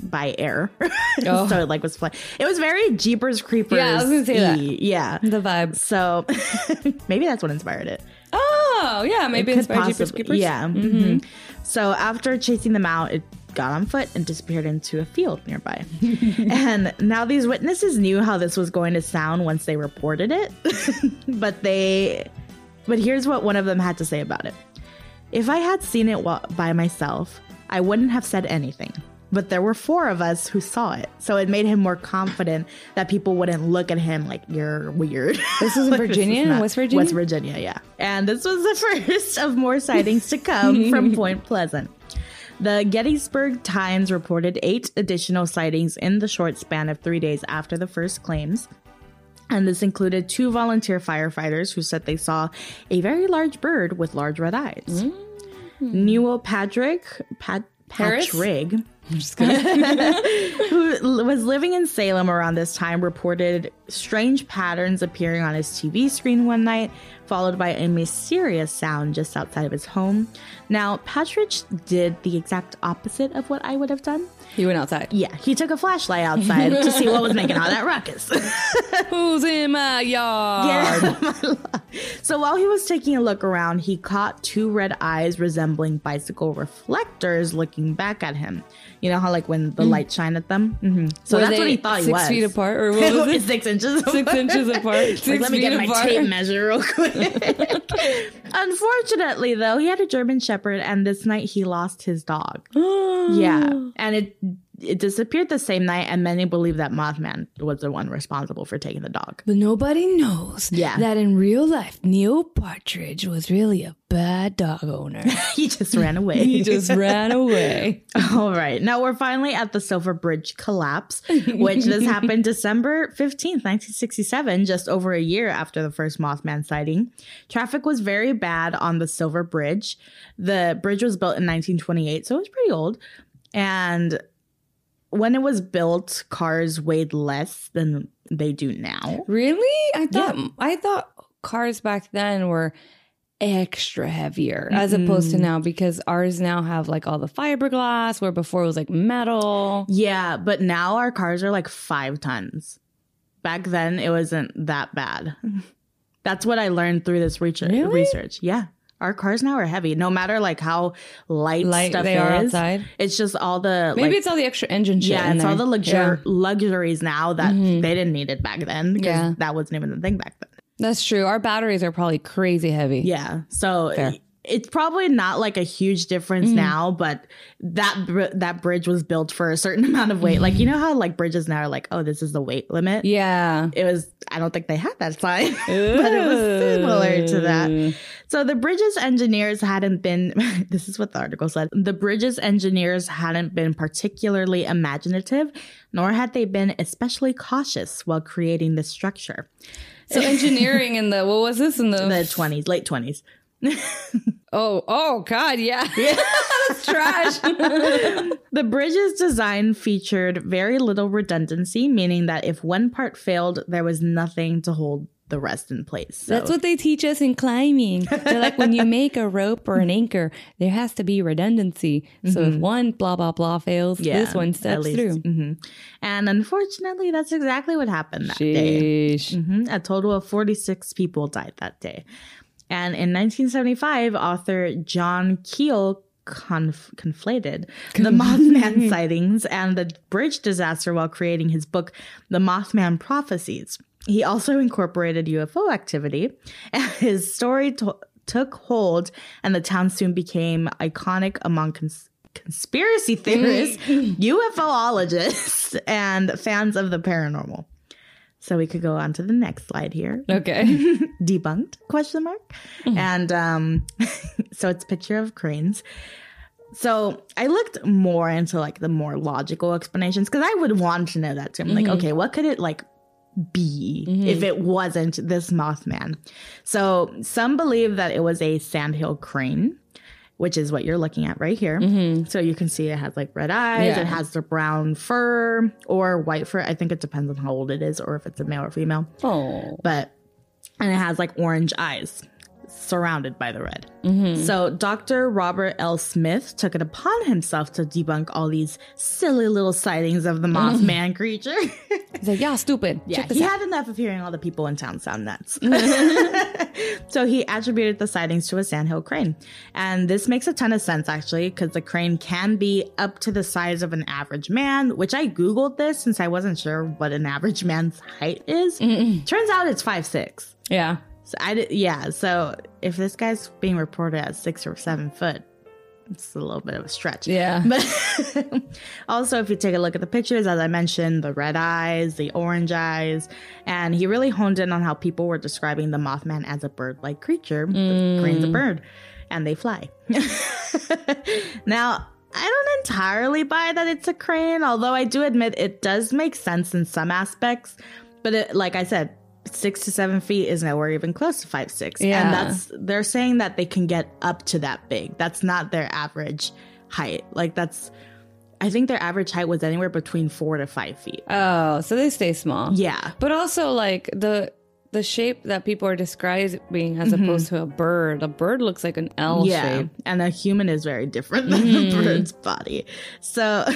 By air, [laughs] Oh. so it like was fly- It was very Jeepers Creepers. Yeah, I was gonna say that. Yeah, The vibe. so [laughs] maybe that's what inspired it. Oh yeah, maybe Could inspired Jeepers possibly- Creepers. Yeah. mhm. So after chasing them out, it got on foot and disappeared into a field nearby. [laughs] and now these witnesses knew how this was going to sound once they reported it. [laughs] but they but here's what one of them had to say about it. If I had seen it by myself, I wouldn't have said anything. But there were four of us who saw it. So it made him more confident that people wouldn't look at him like you're weird. This was in [laughs] Like, Virginia, is West Virginia? West Virginia, yeah. And this was the [laughs] first of more sightings to come from [laughs] Point Pleasant. The Gettysburg Times reported eight additional sightings in the short span of three days after the first claims. And this included two volunteer firefighters who said they saw a very large bird with large red eyes. Mm. Newell Patrick, Pat? Patrick, I'm just gonna. [laughs] who was living in Salem around this time, reported strange patterns appearing on his TV screen one night, followed by a mysterious sound just outside of his home. Now, Partridge did the exact opposite of what I would have done. He went outside. Yeah, he took a flashlight outside to see what was making all that ruckus. [laughs] Who's in my yard? Yeah. so while he was taking a look around, he caught two red eyes resembling bicycle reflectors looking back at him. You know how like when the light shine at them. Mm-hmm. So Were that's what he thought he six was. feet apart, or what was it? [laughs] six inches. Six apart. inches apart. Like, let me get my tape measure real quick. [laughs] Unfortunately, though, he had a German Shepherd, and this night he lost his dog. [gasps] yeah, and it it disappeared the same night, and many believe that Mothman was the one responsible for taking the dog. But nobody knows Yeah. that in real life, Neil Partridge was really a bad dog owner. [laughs] he just ran [laughs] away. he just ran away. [laughs] All right. Now we're finally at the Silver Bridge collapse, which this happened December 15th, 1967, just over a year after the first Mothman sighting. Traffic was very bad on the Silver Bridge. The bridge was built in 1928, so it was pretty old. And when it was built, cars weighed less than they do now. Really? I thought I thought cars back then were extra heavier as opposed to now because ours now have like all the fiberglass where before it was like metal. Yeah, but now our cars are like five tons. Back then, it wasn't that bad. [laughs] That's what I learned through this research. Really? Research, yeah. Our cars now are heavy, no matter like how light, Light stuff they are is. outside. It's just all the Maybe like, it's all the extra engine shit. yeah, it's all the luxur- Yeah. Mm-hmm. luxuries now that they didn't need it back then because Yeah. that wasn't even the thing back then. That's true. Our batteries are probably crazy heavy. Yeah. So Fair. it's probably not like a huge difference Mm-hmm. now, but that br- that bridge was built for a certain [laughs] amount of weight. Like you know how like bridges now are like, oh, this is the weight limit. Yeah. It was. I don't think they had that sign, [laughs] but it was similar to that. So the bridge's engineers hadn't been. [laughs] This is what the article said. The bridge's engineers hadn't been particularly imaginative, nor had they been especially cautious while creating this structure. So [laughs] engineering in the what was this in the, The twenties, late twenties. [laughs] oh oh god yeah that's trash The bridge's design featured very little redundancy, meaning that if one part failed, there was nothing to hold the rest in place. So, That's what they teach us in climbing. They're like when you make a rope or an [laughs] anchor, there has to be redundancy. So if one blah blah blah fails, this one steps through. Mhm. And unfortunately, that's exactly what happened that day. Sheesh. Mhm. A total of 46 people died that day. And in 1975, author John Keel conf- conflated the [laughs] Mothman [laughs] sightings and the bridge disaster while creating his book, The Mothman Prophecies. He also incorporated UFO activity, [laughs] and his story to- took hold, and the town soon became iconic among cons- conspiracy theorists, [laughs] UFOologists, and fans of the paranormal. So we could go on to the next slide here. Okay. [laughs] Debunked? Question mark. And um, so it's a picture of cranes. So I looked more into like the more logical explanations because I would want to know that too. I'm like, okay, what could it like be mm-hmm. if it wasn't this Mothman? So some believe that it was a sandhill crane, which is what you're looking at right here. Mm-hmm. So you can see it has like red eyes, Yeah. it has the brown fur or white fur. I think it depends on how old it is or if it's a male or female Oh. but and it has like orange eyes surrounded by the red. Mm-hmm. So Dr. Robert L. Smith took it upon himself to debunk all these silly little sightings of the [laughs] Mothman creature. He's like, yeah, stupid. yeah, he out. had enough of hearing all the people in town sound nuts. [laughs] [laughs] so he attributed the sightings to a sandhill crane. And this makes a ton of sense actually, because the crane can be up to the size of an average man, which I Googled this since I wasn't sure what an average man's height is. Turns out it's five six. Yeah. So I did, yeah. So if this guy's being reported at six or seven foot, it's a little bit of a stretch. Yeah. [laughs] But [laughs] also, if you take a look at the pictures, as I mentioned, the red eyes, the orange eyes, and he really honed in on how people were describing the Mothman as a bird-like creature. The mm. crane's a bird, and they fly. [laughs] now. I don't entirely buy that it's a crane, although I do admit it does make sense in some aspects. But it, like I said, six to seven feet is nowhere even close to five six. Yeah. And that's they're saying that they can get up to that big. That's not their average height. Like that's I think their average height was anywhere between four to five feet. Oh, so they stay small. Yeah. But also, like the the shape that people are describing as mm-hmm. opposed to a bird. A bird looks like an L yeah, shape. and a human is very different than the mm-hmm. bird's body. So,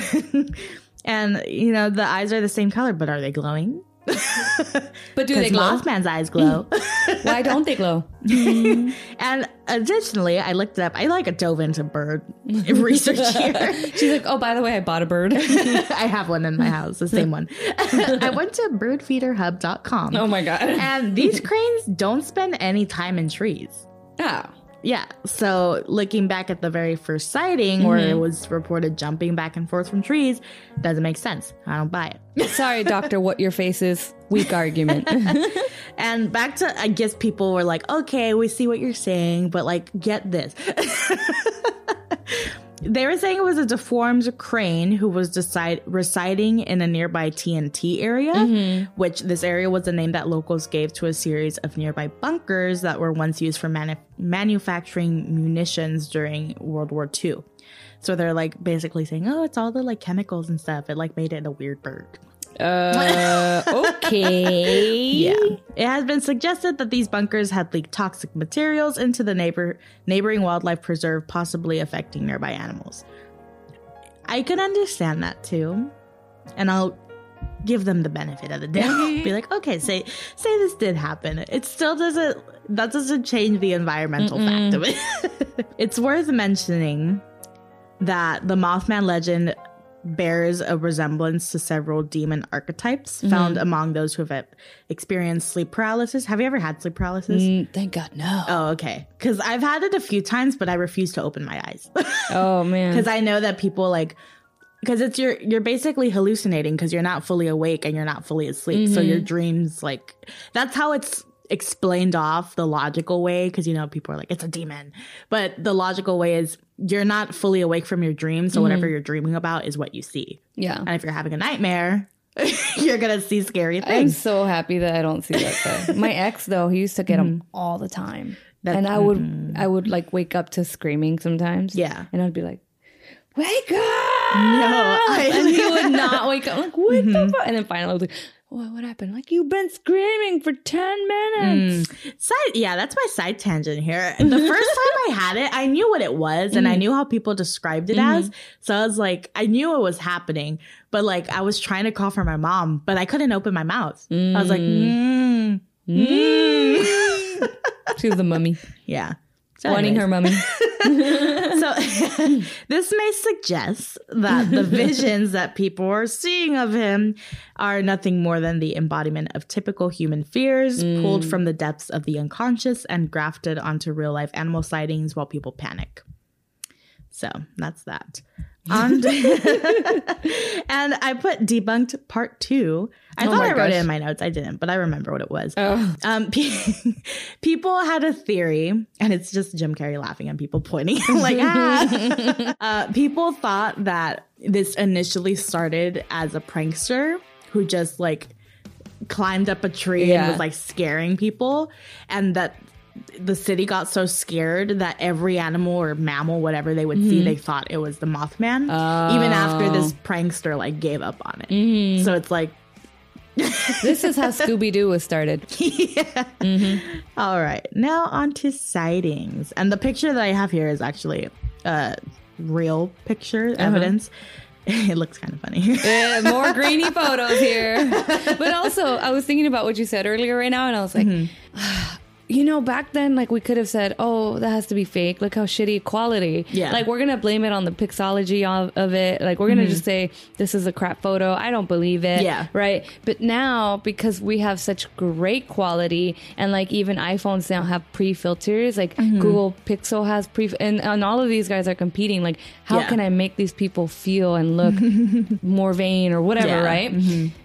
[laughs] and you know, the eyes are the same color, but are they glowing? [laughs] But do they glow? Mothman's eyes glow. [laughs] Why don't they glow? [laughs] and additionally, I looked it up. I like dove into bird research here. She's like, oh, by the way, I bought a bird. I have one in my house, the same one. I went to birdfeederhub.com. oh my god. And these cranes don't spend any time in trees. Oh. Yeah. So looking back at the very first sighting where it mm-hmm. was reported jumping back and forth from trees doesn't make sense. I don't buy it. [laughs] Sorry, doctor, what your face is. Weak argument. [laughs] And back to I guess people were like, okay, we see what you're saying, but like get this. [laughs] They were saying it was a deformed crane who was decide- residing in a nearby TNT area, mm-hmm. which this area was the name that locals gave to a series of nearby bunkers that were once used for manu- manufacturing munitions during World War II. So they're like basically saying, "Oh, it's all the like chemicals and stuff. It like made it a weird bird." Uh, [laughs] okay. Yeah. It has been suggested that these bunkers had leaked toxic materials into the neighbor neighboring wildlife preserve, possibly affecting nearby animals. I can understand that too. And I'll give them the benefit of the doubt. [laughs] Be like, okay, say say this did happen. It still doesn't that doesn't change the environmental fact of it. [laughs] it's worth mentioning that the Mothman legend bears a resemblance to several demon archetypes found among those who have experienced sleep paralysis. Have you ever had sleep paralysis? Mm, thank God, no. Oh, okay. Because I've had it a few times, but I refuse to open my eyes [laughs] Oh man. because I know that people like because it's your you're basically hallucinating because you're not fully awake and you're not fully asleep. So your dreams like that's how it's explained off the logical way because you know people are like it's a demon but the logical way is you're not fully awake from your dream so whatever mm-hmm. you're dreaming about is what you see yeah. and if you're having a nightmare [laughs] you're gonna see scary things I'm so happy that I don't see that. [laughs] My ex though, he used to get them mm-hmm. all the time. That- and I would mm-hmm. I would like wake up to screaming sometimes. Yeah. And I'd be like, Wake up! No, I- [laughs] and he would not wake up. I'm like, what the fuck? And then finally I was like, what, what happened? Like, you've been screaming for 10 minutes. Mm. Side, yeah, that's my side tangent here. The first [laughs] time I had it, I knew what it was and I mm. knew how people described it mm-hmm. as. So I was like, I knew it was happening, but like I was trying to call for my mom, but I couldn't open my mouth. I was like, mm, mm. mm. [laughs] She was the mummy. [laughs] yeah. So Wanting her mummy. [laughs] So [laughs] this may suggest that the [laughs] visions that people are seeing of him are nothing more than the embodiment of typical human fears pulled mm. from the depths of the unconscious and grafted onto real life animal sightings while people panic. So that's that. And, [laughs] [laughs] and I put debunked part two. I Oh thought I wrote it in my notes. I didn't, but I remember what it was. Oh. Um, [laughs] pe- people had a theory, and it's just Jim Carrey laughing and people pointing like ah. uh, people thought that this initially started as a prankster who just like climbed up a tree and was like scaring people, and that the city got so scared that every animal or mammal, whatever they would see, Mm-hmm. they thought it was the Mothman. Even after this Oh. prankster like gave up on it. Mm-hmm. So it's like [laughs] This is how Scooby Doo was started. [laughs] All right, now on to sightings. And the picture that I have here is actually a real picture Uh-huh. evidence. [laughs] It looks kind of funny. Uh, more grainy photos here. But also, I was thinking about what you said earlier right now, and I was like, [sighs] you know, back then, like we could have said, "Oh, that has to be fake. Look how shitty quality." Yeah. Like we're gonna blame it on the pixology of, of it. Like we're gonna mm-hmm. just say this is a crap photo. I don't believe it. Yeah. Right. But now because we have such great quality, and like even iPhones now have pre filters, like mm-hmm. Google Pixel has pre, and and all of these guys are competing. Like, how Yeah. can I make these people feel and look [laughs] more vain or whatever, Yeah. right? Mm-hmm.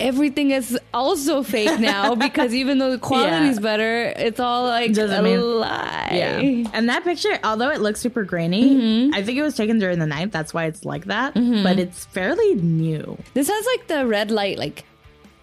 Everything is also fake now [laughs] because even though the quality's Yeah. better, it's all like Doesn't a mean- lie. yeah. And that picture, although it looks super grainy, Mm-hmm. I think it was taken during the night. That's why it's like that. But it's fairly new. This has like the red light like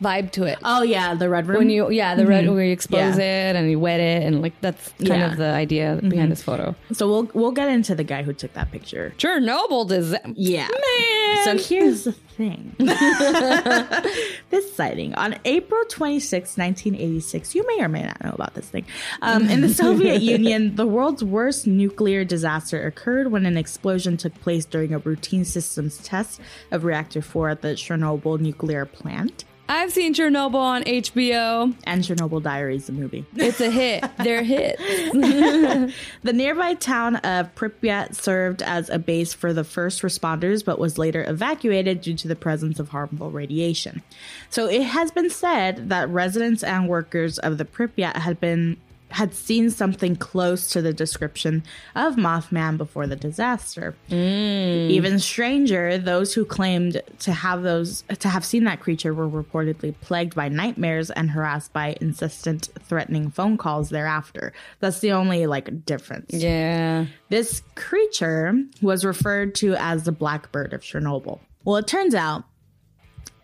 vibe to it. Oh, yeah, the red room. when you yeah the red where you expose Yeah. it and you wet it and like that's kind Yeah. of the idea behind this photo. so we'll we'll get into the guy who took that picture. Chernobyl disaster. Yeah. Man. So [laughs] here's the thing. [laughs] this sighting on April 26, 1986, you may or may not know about this thing. Um, in the Soviet [laughs] Union, the world's worst nuclear disaster occurred when an explosion took place during a routine systems test of reactor 4 at the Chernobyl nuclear plant. I've seen Chernobyl on HBO. And Chernobyl Diaries, the movie. It's a hit. They're hits. [laughs] The nearby town of Pripyat served as a base for the first responders, but was later evacuated due to the presence of harmful radiation. So it has been said that residents and workers of the Pripyat had been had seen something close to the description of Mothman before the disaster. Mm. Even stranger, those who claimed to have those to have seen that creature were reportedly plagued by nightmares and harassed by insistent threatening phone calls thereafter. That's the only like difference. Yeah. This creature was referred to as the blackbird of Chernobyl. Well, it turns out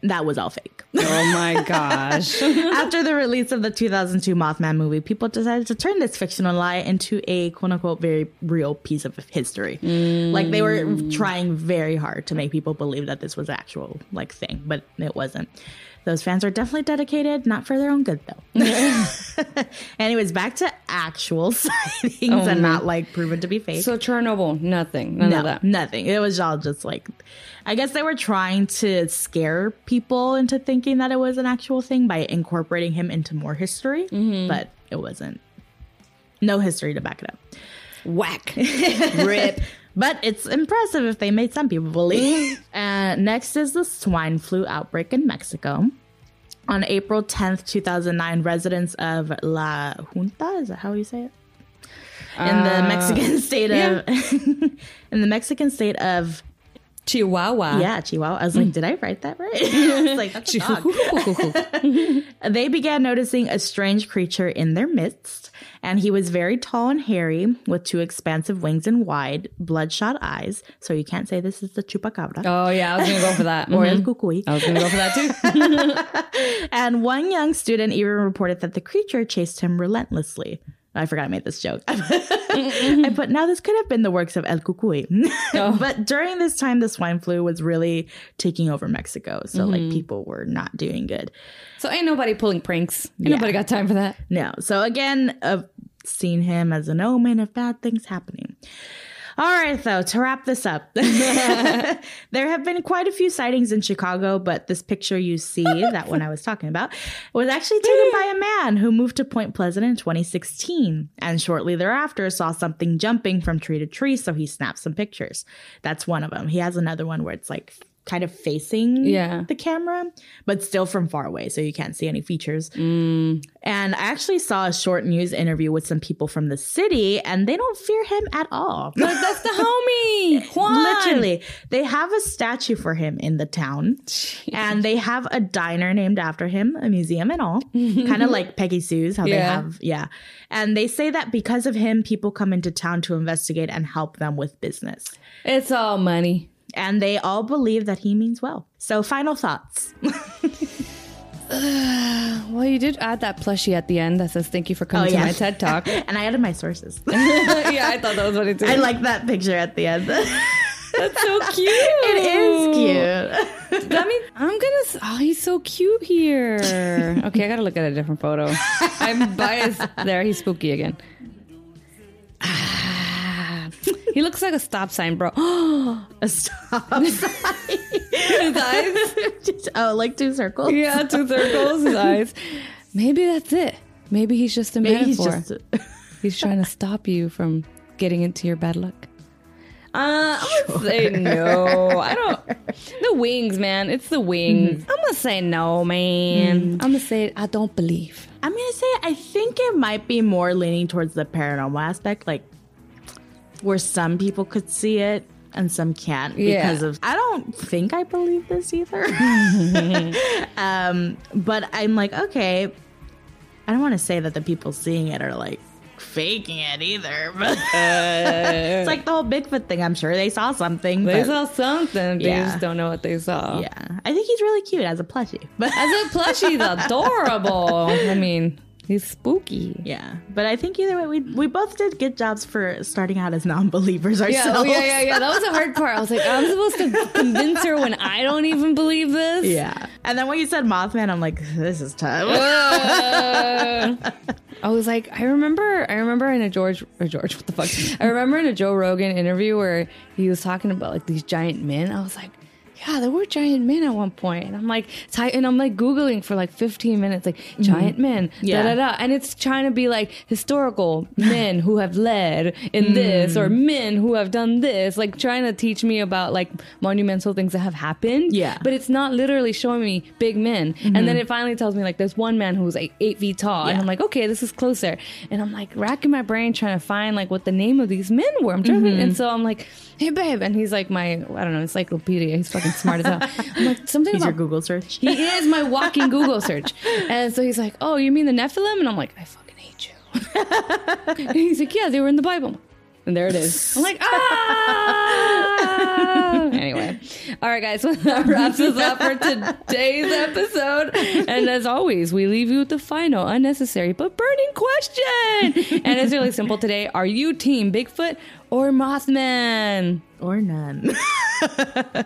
that was all fake. [laughs] Oh my gosh. [laughs] After the release of the 2002 Mothman movie, people decided to turn this fictional lie into a quote unquote very real piece of history. Mm. Like they were trying very hard to make people believe that this was actual like thing, but it wasn't. Those fans are definitely dedicated, not for their own good though. [laughs] [laughs] Anyways, back to actual [laughs] sightings and oh not like proven to be fake. so Chernobyl, nothing. None no, of that. nothing. It was all just like, I guess they were trying to scare people into thinking that it was an actual thing by incorporating him into more history, mm-hmm. but it wasn't. No history to back it up. Whack. Rip. But it's impressive if they made some people believe. [laughs] uh, next is the swine flu outbreak in Mexico. On April 10th, 2009, residents of La Junta, is that how you say it? In the Mexican [laughs] state of [laughs] in the Mexican state of Chihuahua. yeah, Chihuahua. I was like, did I write that right? [laughs] [laughs] I like, that's a dog. [laughs] They began noticing a strange creature in their midst, and he was very tall and hairy with two expansive wings and wide, bloodshot eyes. So you can't say this is the chupacabra Oh yeah, I was gonna go for that. or Mhm. el cucuy. I was gonna go for that too. And one young student even reported that the creature chased him relentlessly. I forgot I made this joke. [laughs] I put, now this could have been the works of El Cucuy. [laughs] Oh. but during this time, the swine flu was really taking over Mexico. So, like, mm-hmm. people were not doing good. So ain't nobody pulling pranks. Ain't nobody got time for that. No. So, again, I've seen him as an omen of bad things happening. All right, though, to wrap this up, [laughs] there have been quite a few sightings in Chicago, but this picture you see, that one I was talking about, was actually taken by a man who moved to Point Pleasant in 2016 and shortly thereafter saw something jumping from tree to tree, so he snapped some pictures. That's one of them. He has another one where it's like kind of facing Yeah. the camera, but still from far away, so you can't see any features. And I actually saw a short news interview with some people from the city, and they don't fear him at all. [laughs] Like that's the homie. [laughs] Juan. Literally, they have a statue for him in the town, and they have a diner named after him, a museum and all, [laughs] kind of like Peggy Sue's. How they have, yeah. And they say that because of him, people come into town to investigate and help them with business. It's all money. And they all believe that he means well. So, final thoughts. [laughs] [sighs] Well, you did add that plushie at the end that says "Thank you for coming Oh, to my TED Talk." [laughs] and I added my sources. [laughs] yeah, I thought that was what it did. I like that picture at the end. That's so cute. it is cute. I mean, I'm gonna. Oh, he's so cute here. Okay, I gotta look at a different photo. I'm biased. There, he's spooky again. [sighs] He looks like a stop sign, bro. [gasps] A stop [laughs] sign. His eyes. Oh, like two circles. Yeah, two circles. His eyes. Maybe that's it. Maybe he's just a Maybe he's metaphor. just. [laughs] He's trying to stop you from getting into your bad luck. Uh, I'm gonna say no. I don't. The wings, man. It's the wings. I'm gonna say no, man. I'm gonna say I don't believe. I'm gonna say I think it might be more leaning towards the paranormal aspect, like where some people could see it and some can't Yeah. because of. I don't think I believe this either. [laughs] um, but I'm like, okay. I don't want to say that the people seeing it are like faking it either, [laughs] but it's like the whole Bigfoot thing. I'm sure they saw something. They saw something. They Yeah. just don't know what they saw. yeah, I think he's really cute as a plushie, but [laughs] As a plushie, he's adorable. I mean, He's spooky. Yeah, but I think either way, we we both did good jobs for starting out as non-believers Yeah, ourselves. oh, yeah, yeah, yeah. That was the hard part. I was like, I'm supposed to convince her when I don't even believe this. [laughs] Yeah. And then when you said Mothman, I'm like, this is tough. Uh, I was like, I remember, I remember in a George or George, what the fuck? I remember in a Joe Rogan interview where he was talking about like these giant men. I was like, yeah, there were giant men at one point, and I'm like, and I'm like googling for like 15 minutes, like mm-hmm. giant men, Yeah. da da. Da, and it's trying to be like historical [laughs] men who have led in mm. this or men who have done this, like trying to teach me about like monumental things that have happened. Yeah. but it's not literally showing me big men, and then mm-hmm. it finally tells me like there's one man who's like eight feet tall, and I'm like, okay, this is closer, and I'm like racking my brain trying to find like what the name of these men were. I'm trying to, mm-hmm. and so I'm like, hey babe, and he's like my I don't know encyclopedia. He's fucking smart as hell. I'm like [laughs] something He's your Google search. he is my walking Google search. And so he's like, Oh, you mean the Nephilim? And I'm like, I fucking hate you. [laughs] and he's like, Yeah, they were in the Bible. And there it is. I'm like, ah. [laughs] anyway, all right, guys. Well, that wraps us up for today's episode. And as always, we leave you with the final, unnecessary but burning question. And it's really simple today. Are you Team Bigfoot or Mothman? Or none. [laughs]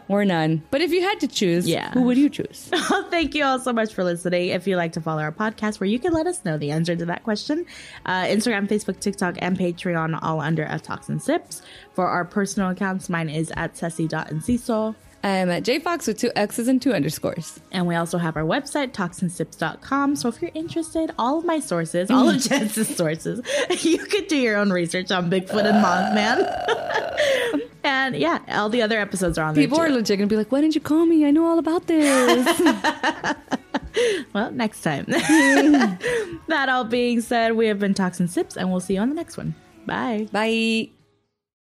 Or none. But if you had to choose, Yeah. who would you choose? [laughs] Thank you all so much for listening. If you'd like to follow our podcast, where you can let us know the answer to that question, uh, Instagram, Facebook, TikTok, and Patreon, all under F Talks and Sips. For our personal accounts, mine is at cecy.encizo. I'm at jfox with two X's and two underscores. And we also have our website, talksandsips.com. So if you're interested, all of my sources, all of [laughs] Jess's sources, [laughs] you could do your own research on Bigfoot and Mothman. [laughs] and yeah, all the other episodes are on People there. People are legit gonna be like, why didn't you call me? I know all about this. Well, next time. that all being said, we have been Talks and Sips, and we'll see you on the next one. Bye. Bye.